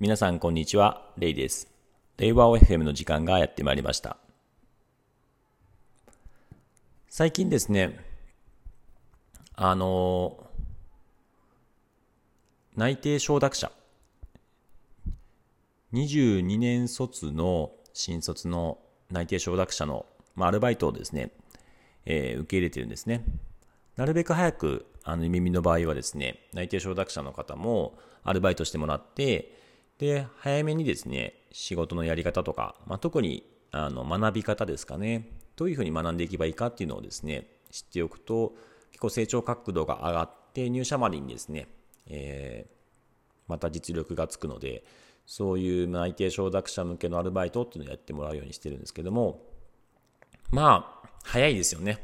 皆さんこんにちは、レイです。令和 FM の時間がやってまいりました。最近ですね、あの、内定承諾者、22年卒の新卒の内定承諾者の、まあ、アルバイトをですね、えー、受け入れてるんですね。なるべく早く、あの、耳の場合はですね、内定承諾者の方もアルバイトしてもらって、で、早めにですね、仕事のやり方とか、まあ、特にあの学び方ですかね、どういうふうに学んでいけばいいかっていうのをですね、知っておくと、結構成長角度が上がって、入社までにですね、えー、また実力がつくので、そういう内定承諾者向けのアルバイトっていうのをやってもらうようにしてるんですけども、まあ、早いですよね。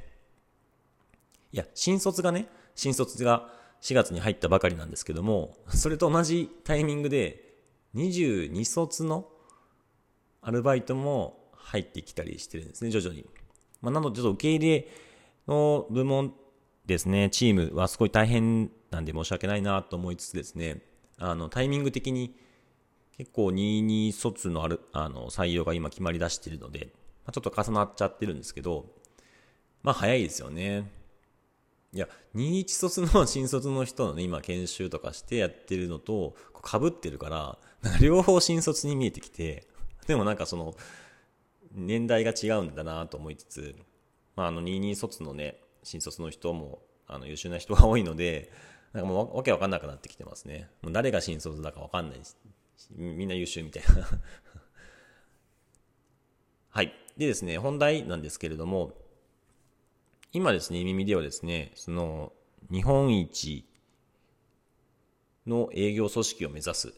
いや、新卒がね、新卒が4月に入ったばかりなんですけども、それと同じタイミングで、22卒のアルバイトも入ってきたりしてるんですね、徐々に。まあ、なので、ちょっと受け入れの部門ですね、チームはすごい大変なんで申し訳ないなと思いつつですね、あの、タイミング的に結構22卒のある、あの、採用が今決まり出してるので、まあ、ちょっと重なっちゃってるんですけど、まあ早いですよね。いや、21卒の新卒の人のね、今研修とかしてやってるのと、被ってるから、両方新卒に見えてきて、でもなんかその、年代が違うんだなと思いつつ、まあ、あの、22卒のね、新卒の人も、あの、優秀な人が多いので、なんかもうわけわかんなくなってきてますね。もう誰が新卒だかわかんないし、みんな優秀みたいな はい。でですね、本題なんですけれども、今ですね、耳ではですね、その、日本一の営業組織を目指す、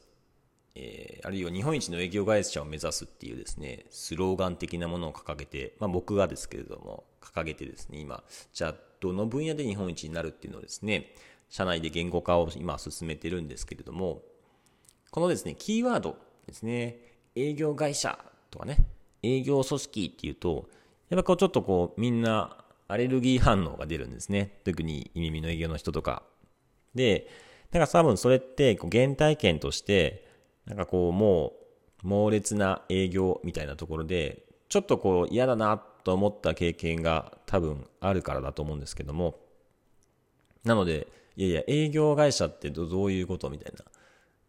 えー、あるいは日本一の営業会社を目指すっていうですね、スローガン的なものを掲げて、まあ僕がですけれども、掲げてですね、今、じゃあどの分野で日本一になるっていうのをですね、社内で言語化を今進めてるんですけれども、このですね、キーワードですね、営業会社とかね、営業組織っていうと、やっぱこうちょっとこうみんなアレルギー反応が出るんですね。特に耳の営業の人とか。で、なんか多分それってこう原体験として、なんかこうもう猛烈な営業みたいなところで、ちょっとこう嫌だなと思った経験が多分あるからだと思うんですけども。なので、いやいや、営業会社ってどういうことみたい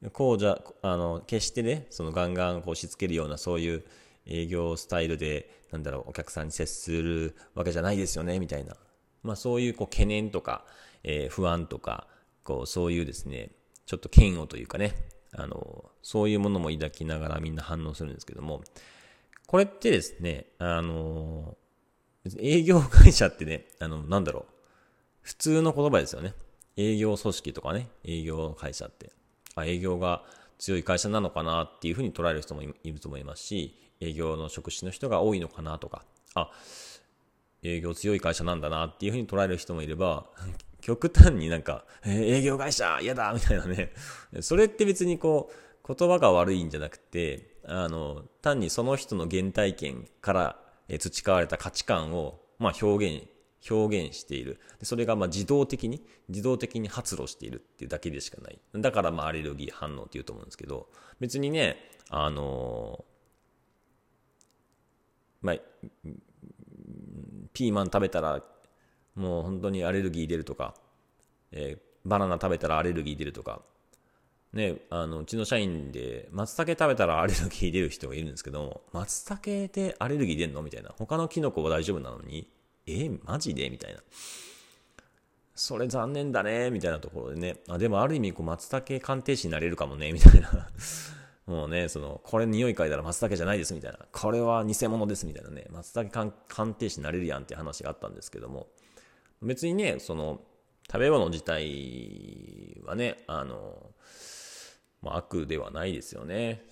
な。こうじゃ、あの、決してね、そのガンガンこう押し付けるようなそういう営業スタイルで、なんだろう、お客さんに接するわけじゃないですよね、みたいな。まあそういうこう懸念とか、えー、不安とか、こうそういうですね、ちょっと嫌悪というかね、あの、そういうものも抱きながらみんな反応するんですけども、これってですね、あの、営業会社ってね、あの、なんだろう、普通の言葉ですよね。営業組織とかね、営業会社って。あ、営業が強い会社なのかなっていうふうに捉える人もいると思いますし、営業の職種の人が多いのかなとか、あ、営業強い会社なんだなっていうふうに捉える人もいれば、極端になんか、えー、営業会社嫌だみたいなね。それって別にこう、言葉が悪いんじゃなくて、あの、単にその人の原体験から培われた価値観を、まあ表現、表現している。それがまあ自動的に、自動的に発露しているっていうだけでしかない。だからまあアレルギー反応って言うと思うんですけど、別にね、あのまあ、ピーマン食べたらもう本当にアレルギー出るとか、えー、バナナ食べたらアレルギー出るとか、ね、あの、うちの社員で、松茸食べたらアレルギー出る人がいるんですけども、松茸でアレルギー出んの？みたいな。他のキノコは大丈夫なのに、えー、マジで？みたいな。それ残念だね、みたいなところでね。あ、でもある意味、こう、松茸鑑定士になれるかもね、みたいな。もうね、その、これ匂い嗅いだら松茸じゃないです？みたいな。これは偽物です？みたいなね。松茸鑑定士になれるやんって話があったんですけども。別にね、その、食べ物自体はね、あの、まあ、悪ではないですよね。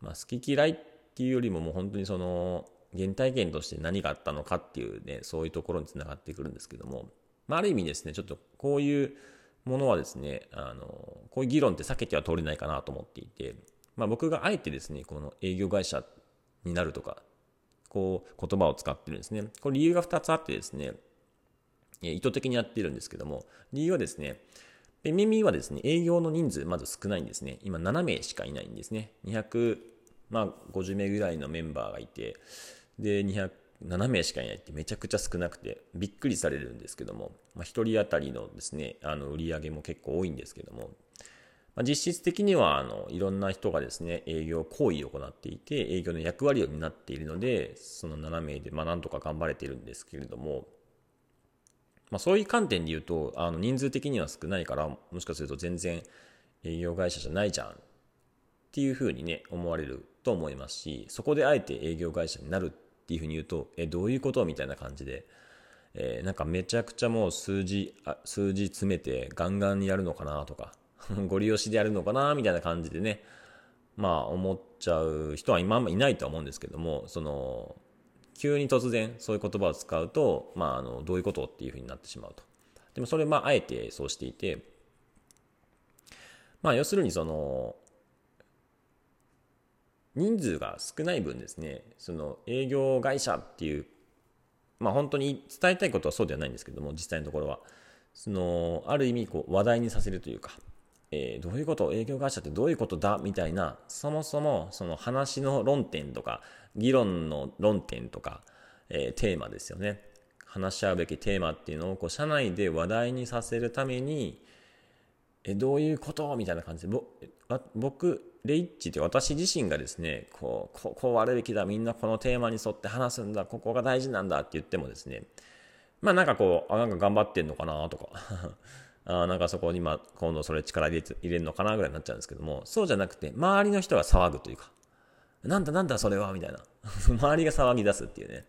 まあ、好き嫌いっていうよりももう本当にその、原体験として何があったのかっていうね、そういうところにつながってくるんですけども、まあ、ある意味ですね、ちょっとこういうものはですね、あの、こういう議論って避けては通れないかなと思っていて、まあ、僕があえてですね、この営業会社になるとか、こう、言葉を使ってるんですね。これ理由が2つあってですね、意図的にやってるんですけども、理由はですね、で、耳はですね、営業の人数まず少ないんですね。今7名しかいないんですね。200ま50名ぐらいのメンバーがいて、で、200、7名しかいないってめちゃくちゃ少なくてびっくりされるんですけども、まあ、1人当たりのですね、あの売り上げも結構多いんですけども、まあ、実質的にはあのいろんな人がですね、営業行為を行っていて、営業の役割を担っているので、その7名でまあなんとか頑張れているんですけれども、まあ、そういう観点で言うと、あの人数的には少ないから、もしかすると全然営業会社じゃないじゃんっていうふうにね、思われると思いますし、そこであえて営業会社になるっていうふうに言うと、え、どういうことみたいな感じで、えー、なんかめちゃくちゃもう数字、あ数字詰めてガンガンにやるのかなとか、ご利用しでやるのかなみたいな感じでね、まあ思っちゃう人は今いないとは思うんですけども、その、急に突然そういう言葉を使うと、まあ、あのどういうことっていうふうになってしまうと。でもそれまああえてそうしていて、まあ要するにその人数が少ない分ですね、その営業会社っていう、まあ本当に伝えたいことはそうではないんですけども、実際のところは、そのある意味こう話題にさせるというか、えー、どういうこと？営業会社ってどういうことだ？みたいな、そもそもその話の論点とか、議論の論点とか、えー、テーマですよね。話し合うべきテーマっていうのをこう社内で話題にさせるために、えどういうこと？みたいな感じで、僕、レイッチって私自身がですね、こう、こうあるべきだ、みんなこのテーマに沿って話すんだ、ここが大事なんだって言ってもですね、まあなんかこう、あ、なんか頑張ってんのかなとか。あなんかそこに今、今度それ力入れ入れるのかなぐらいになっちゃうんですけども、そうじゃなくて、周りの人が騒ぐというか、なんだなんだそれはみたいな。周りが騒ぎ出すっていうね。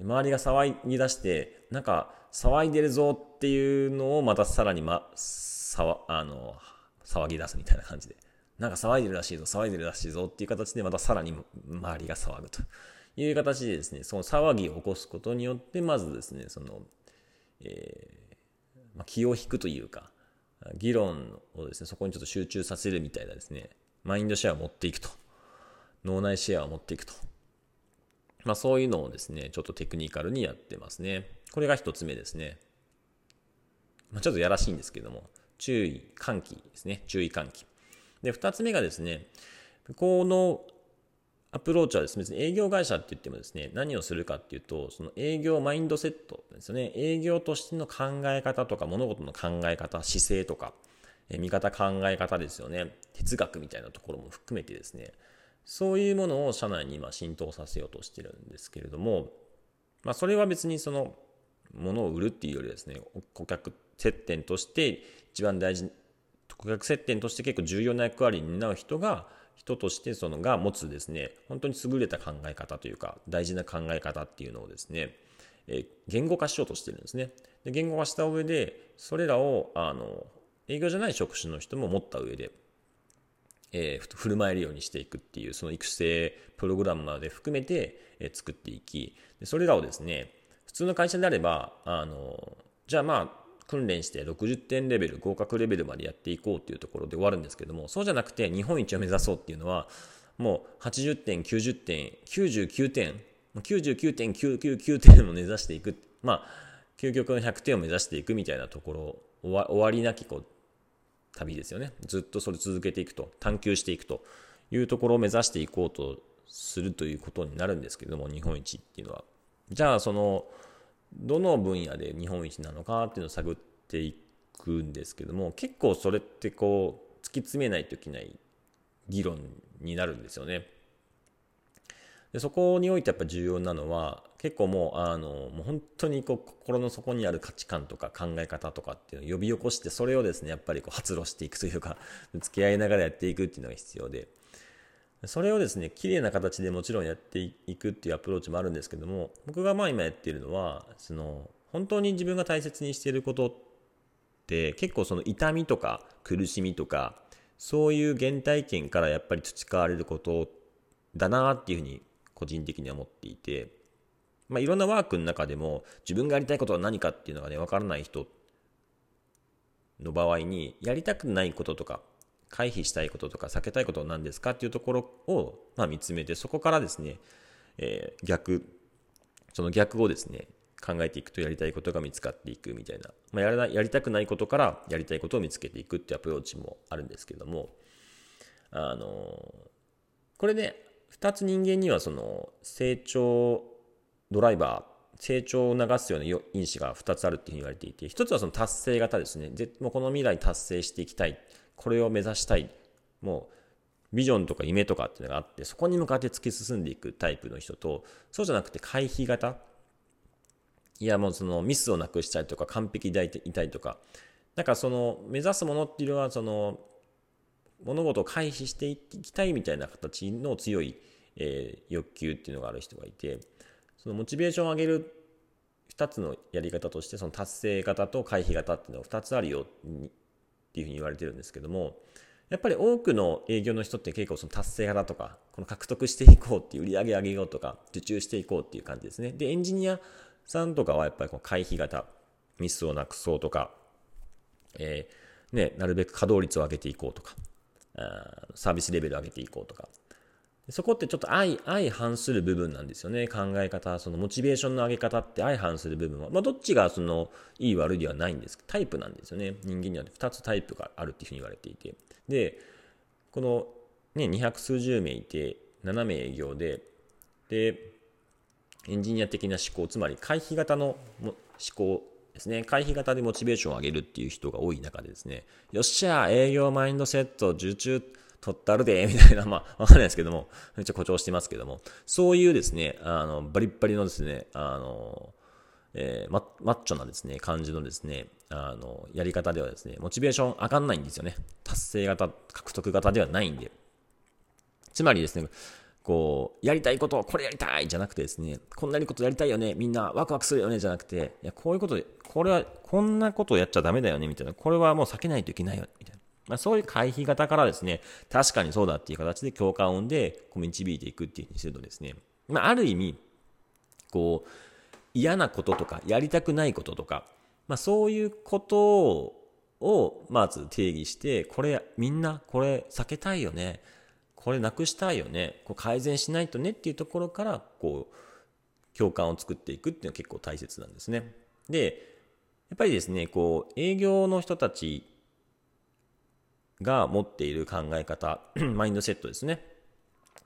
周りが騒ぎ出して、なんか騒いでるぞっていうのをまたさらにま、さあの、騒ぎ出すみたいな感じで。なんか騒いでるらしいぞ、騒いでるらしいぞっていう形でまたさらに周りが騒ぐという形でですね、その騒ぎを起こすことによって、まずですね、その、えー、ま、気を引くというか、議論をですね、そこにちょっと集中させるみたいなですね、マインドシェアを持っていくと。脳内シェアを持っていくと。まあそういうのをですね、ちょっとテクニカルにやってますね。これが一つ目ですね。まあちょっとやらしいんですけども、注意喚起ですね。注意喚起。で、二つ目がですね、このアプローチはですね、別に営業会社って言ってもですね、何をするかっていうと、その営業マインドセットですよね。営業としての考え方とか、物事の考え方、姿勢とか、え見方考え方ですよね。哲学みたいなところも含めてですね、そういうものを社内に今浸透させようとしてるんですけれども、まあ、それは別にその、ものを売るっていうよりですね、顧客接点として一番大事、顧客接点として結構重要な役割に担う人が、人としてそのが持つですね、本当に優れた考え方というか、大事な考え方っていうのをですね、え言語化しようとしてるんですね。で言語化した上で、それらを、あの、営業じゃない職種の人も持った上で、えー、振る舞えるようにしていくっていう、その育成プログラムまで含めて、え、作っていき、でそれらをですね、普通の会社であれば、あの、じゃあまあ、訓練して60点レベル、合格レベルまでやっていこうっていうところで終わるんですけども、そうじゃなくて日本一を目指そうっていうのは、もう80点、90点、99点、99.999点を目指していく。まあ、究極の100点を目指していくみたいなところ、終わりなきこう旅ですよね。ずっとそれ続けていくと、探求していくというところを目指していこうとするということになるんですけども、日本一っていうのは。じゃあ、その、どの分野で日本一なのかっていうのを探っていくんですけども、結構それってこう、突き詰めないといけない議論になるんですよね。でそこにおいてやっぱ重要なのは結構もうあのもう本当にこう心の底にある価値観とか考え方とかっていうのを呼び起こしてそれをですねやっぱりこう発露していくというか付き合いながらやっていくっていうのが必要でそれをですね綺麗な形でもちろんやっていくっていうアプローチもあるんですけども僕がまあ今やっているのはその本当に自分が大切にしていることって結構その痛みとか苦しみとかそういう原体験からやっぱり培われることだなっていうふうに個人的には思っていて、まあ、いろんなワークの中でも自分がやりたいことは何かっていうのがね、わからない人の場合に、やりたくないこととか、回避したいこととか避けたいことは何ですかっていうところを、まあ、見つめて、そこからですね、えー、逆、その逆をですね、考えていくとやりたいことが見つかっていくみたいな、まあ、やらなやりたくないことからやりたいことを見つけていくっていうアプローチもあるんですけどもあのこれね2つ人間にはその成長ドライバー成長を促すような因子が2つあるっていうふうに言われていて1つはその達成型ですね。もうこの未来達成していきたい。これを目指したい。もうビジョンとか夢とかっていうのがあってそこに向かって突き進んでいくタイプの人とそうじゃなくて回避型。いやもうそのミスをなくしたいとか完璧でいたいとか。なんかその目指すものっていうのはその物事を回避していきたいみたいな形の強い、えー、欲求っていうのがある人がいてそのモチベーションを上げる2つのやり方としてその達成型と回避型っていうのが2つあるよっていうふうに言われてるんですけどもやっぱり多くの営業の人って結構その達成派だとかこの獲得していこうっていう売り上げ上げようとか受注していこうっていう感じですねでエンジニアさんとかはやっぱりこう回避型ミスをなくそうとか、えー、ね、なるべく稼働率を上げていこうとかサービスレベル上げていこうとか。そこってちょっと相相反する部分なんですよね。考え方、そのモチベーションの上げ方って相反する部分は。まあ、どっちがその、いい悪いではないんですけどタイプなんですよね。人間には2つタイプがあるっていうふうに言われていて。で、この、ね、二百数十名いて、7名営業で、で、エンジニア的な思考、つまり回避型の思考ですね、回避型でモチベーションを上げるっていう人が多い中でですね、よっしゃ、営業マインドセット、受注取ったるで、みたいな、まあ、わかんないですけども、めっちゃ誇張してますけども、そういうですね、あの、バリッバリのですね、あの、えー、マッチョなですね、感じのですね、あの、やり方ではですね、モチベーション上がんないんですよね。達成型、獲得型ではないんで。つまりですね、こう、やりたいこと、これやりたいじゃなくてですね、こんなにことやりたいよね、みんなワクワクするよね、じゃなくて、いや、こういうこと、これは、こんなことをやっちゃダメだよね、みたいな、これはもう避けないといけないよ、みたいな。まあ、そういう回避型からですね、確かにそうだっていう形で共感を生んで、こう導いていくっていうふうにするとですね、まあ、ある意味、こう、嫌なこととか、やりたくないこととか、まあ、そういうことを、まず定義して、これ、みんな、これ避けたいよね。これなくしたいよねこう改善しないとねっていうところからこう共感を作っていくっていうのは結構大切なんですねでやっぱりですねこう営業の人たちが持っている考え方 マインドセットですね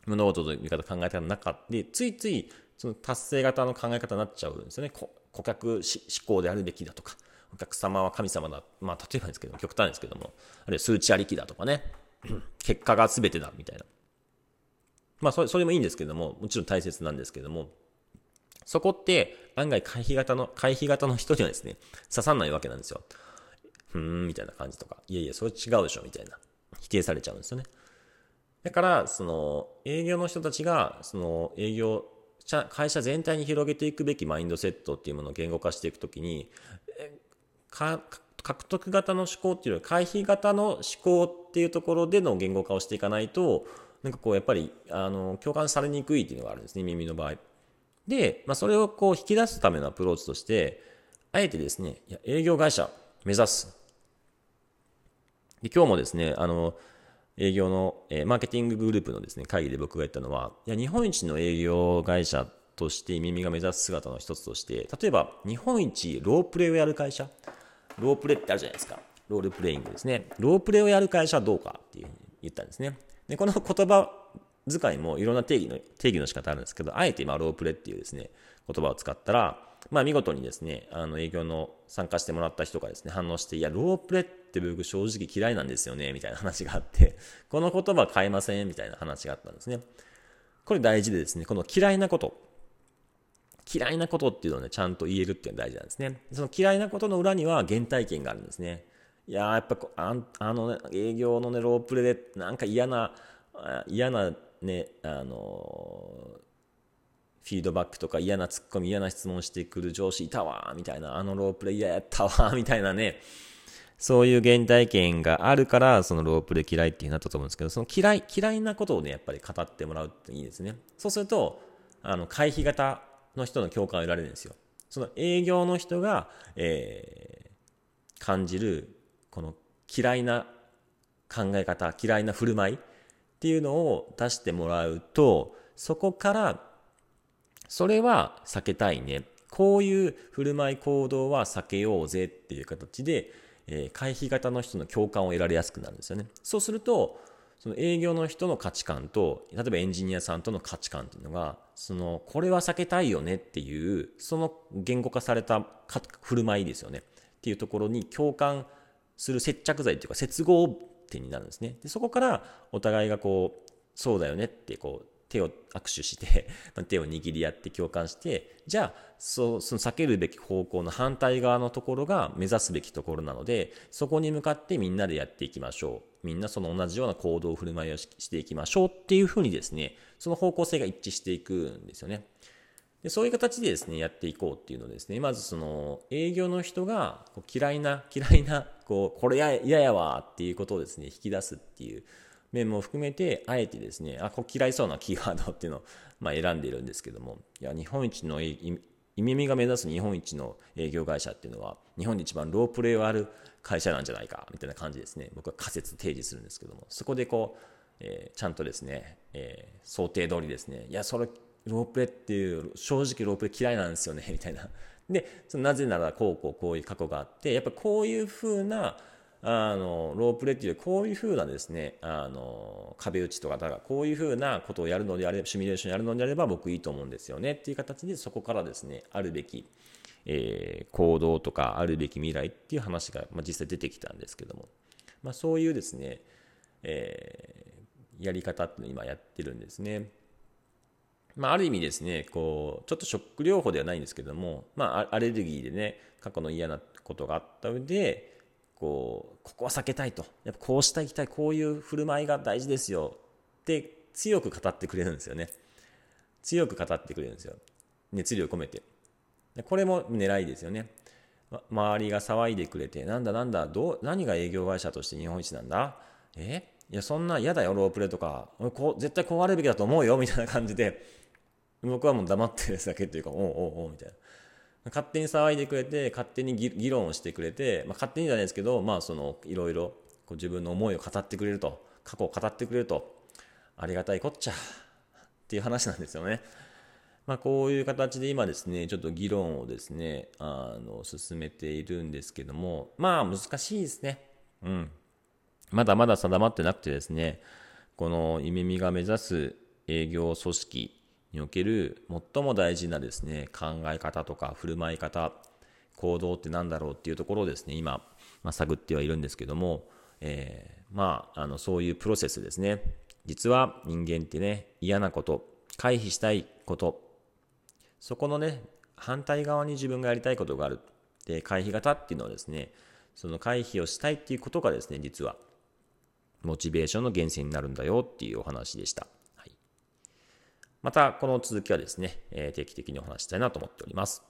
物事の見方考え方の中でついついその達成型の考え方になっちゃうんですよね顧客思考であるべきだとかお客様は神様だまあ例えばですけども極端ですけどもあるいは数値ありきだとかね 結果が全てだみたいな。まあそれ、それもいいんですけども、もちろん大切なんですけども、そこって案外回避型の、回避型の人にはですね、刺さんないわけなんですよ。ふーん、みたいな感じとか、いやいや、それ違うでしょ、みたいな。否定されちゃうんですよね。だから、その、営業の人たちが、その、営業、会社全体に広げていくべきマインドセットっていうものを言語化していくときに、獲得型の思考っていうより回避型の思考っていうところでの言語化をしていかないと、なんかこうやっぱり、あの、共感されにくいっていうのがあるんですね、耳の場合。で、まあそれをこう引き出すためのアプローチとして、あえてですね、いや営業会社目指す。で、今日もですね、あの、営業の、えー、マーケティンググループのですね、会議で僕が言ったのは、いや、日本一の営業会社として耳が目指す姿の一つとして、例えば、日本一ロープレイをやる会社、ロープレってあるじゃないですか。ロールプレイングですね。ロープレイをやる会社はどうかっていうふうに言ったんですね。で、この言葉遣いもいろんな定義の、定義の仕方あるんですけど、あえて今、ロープレっていうですね、言葉を使ったら、まあ見事にですね、あの営業の参加してもらった人がですね、反応して、いや、ロープレって僕正直嫌いなんですよね、みたいな話があって、この言葉変えません、みたいな話があったんですね。これ大事でですね、この嫌いなこと、嫌いなことっていうのをね、ちゃんと言えるっていうのが大事なんですね。その嫌いなことの裏には原体験があるんですね。いややっぱこああの、ね、営業のね、ロープレでなんか嫌な、嫌なね、あのフィードバックとか嫌なツッコミ、嫌な質問してくる上司いたわ、みたいな、あのロープレ嫌やったわ、みたいなね、そういう原体験があるから、そのロープレ嫌いっていうなったと思うんですけど、その嫌い、嫌いなことをね、やっぱり語ってもらうっていいですね。そうすると、あの、回避型の人の共感を得られるんですよ。その営業の人が、えー、感じる、この嫌いな考え方、嫌いな振る舞いっていうのを出してもらうと、そこから、それは避けたいね。こういう振る舞い行動は避けようぜっていう形で、えー、回避型の人の共感を得られやすくなるんですよね。そうすると、その営業の人の価値観と、例えばエンジニアさんとの価値観っていうのが、その、これは避けたいよねっていう、その言語化された振る舞いですよね。っていうところに共感する接着剤っていうか接合点になるんですね。でそこからお互いがこう、そうだよねってこう、手を握手して 手を握り合って共感して、じゃあ、そ、その避けるべき方向の反対側のところが目指すべきところなので、そこに向かってみんなでやっていきましょう。みんなその同じような行動を振る舞いをしていきましょうっていうふうにですね、その方向性が一致していくんですよね。でそういう形でですね、やっていこうっていうのですね、まずその営業の人が嫌いな、嫌いな、こう、これ嫌やわっていうことをですね、引き出すっていう面も含めて、あえてですね、あ、こう嫌いそうなキーワードっていうのを、まあ、選んでいるんですけども、いや、日本一の、イ耳が目指す日本一の営業会社っていうのは、日本で一番ロープレイをある会社なんじゃないか、みたいな感じですね。僕は仮説提示するんですけども、そこでこう、えー、ちゃんとですね、えー、想定通りですね、いや、それ、ロープレっていう、正直ロープレ嫌いなんですよね、みたいな。で、そのなぜならこうこうこういう過去があって、やっぱこういうふうな、あのロープレっていうこういうふうなですねあの壁打ちとかだからこういうふうなことをやるのであればシミュレーションやるのであれば僕いいと思うんですよねっていう形でそこからですねあるべき、えー、行動とかあるべき未来っていう話が、まあ、実際出てきたんですけども、まあ、そういうですね、えー、やり方っていうのを今やってるんですね。まあ、ある意味ですね、こう、ちょっとショック療法ではないんですけども、まあ、アレルギーでね、過去の嫌なことがあった上で、こう、ここは避けたいと。やっぱこうしたいきたい、こういう振る舞いが大事ですよって強く語ってくれるんですよね。強く語ってくれるんですよ。熱量込めて。これも狙いですよね。周りが騒いでくれて、なんだなんだ、どう、何が営業会社として日本一なんだ？え？いや、そんな嫌だよ、ロープレとか。こう絶対こうあるべきだと思うよ、みたいな感じで、僕はもう黙ってるだけっていうか、おうおうおうみたいな。勝手に騒いでくれて、勝手に議論をしてくれて、まあ、勝手にじゃないですけど、まあ、その、いろいろ、こう自分の思いを語ってくれると、過去を語ってくれると、ありがたいこっちゃ、っていう話なんですよね。まあ、こういう形で今ですね、ちょっと議論をですね、あの、進めているんですけども、まあ、難しいですね。うん。まだまだ定まってなくてですね、この、夢見が目指す営業組織における最も大事なですね、考え方とか振る舞い方、行動って何だろうっていうところをですね、今、まあ、探ってはいるんですけども、えー、まあ、あの、そういうプロセスですね。実は人間ってね、嫌なこと、回避したいこと、そこのね、反対側に自分がやりたいことがある。で、回避型っていうのはですね、その回避をしたいっていうことがですね、実は、モチベーションの源泉になるんだよっていうお話でした。また、この続きはですね、定期的にお話したいなと思っております。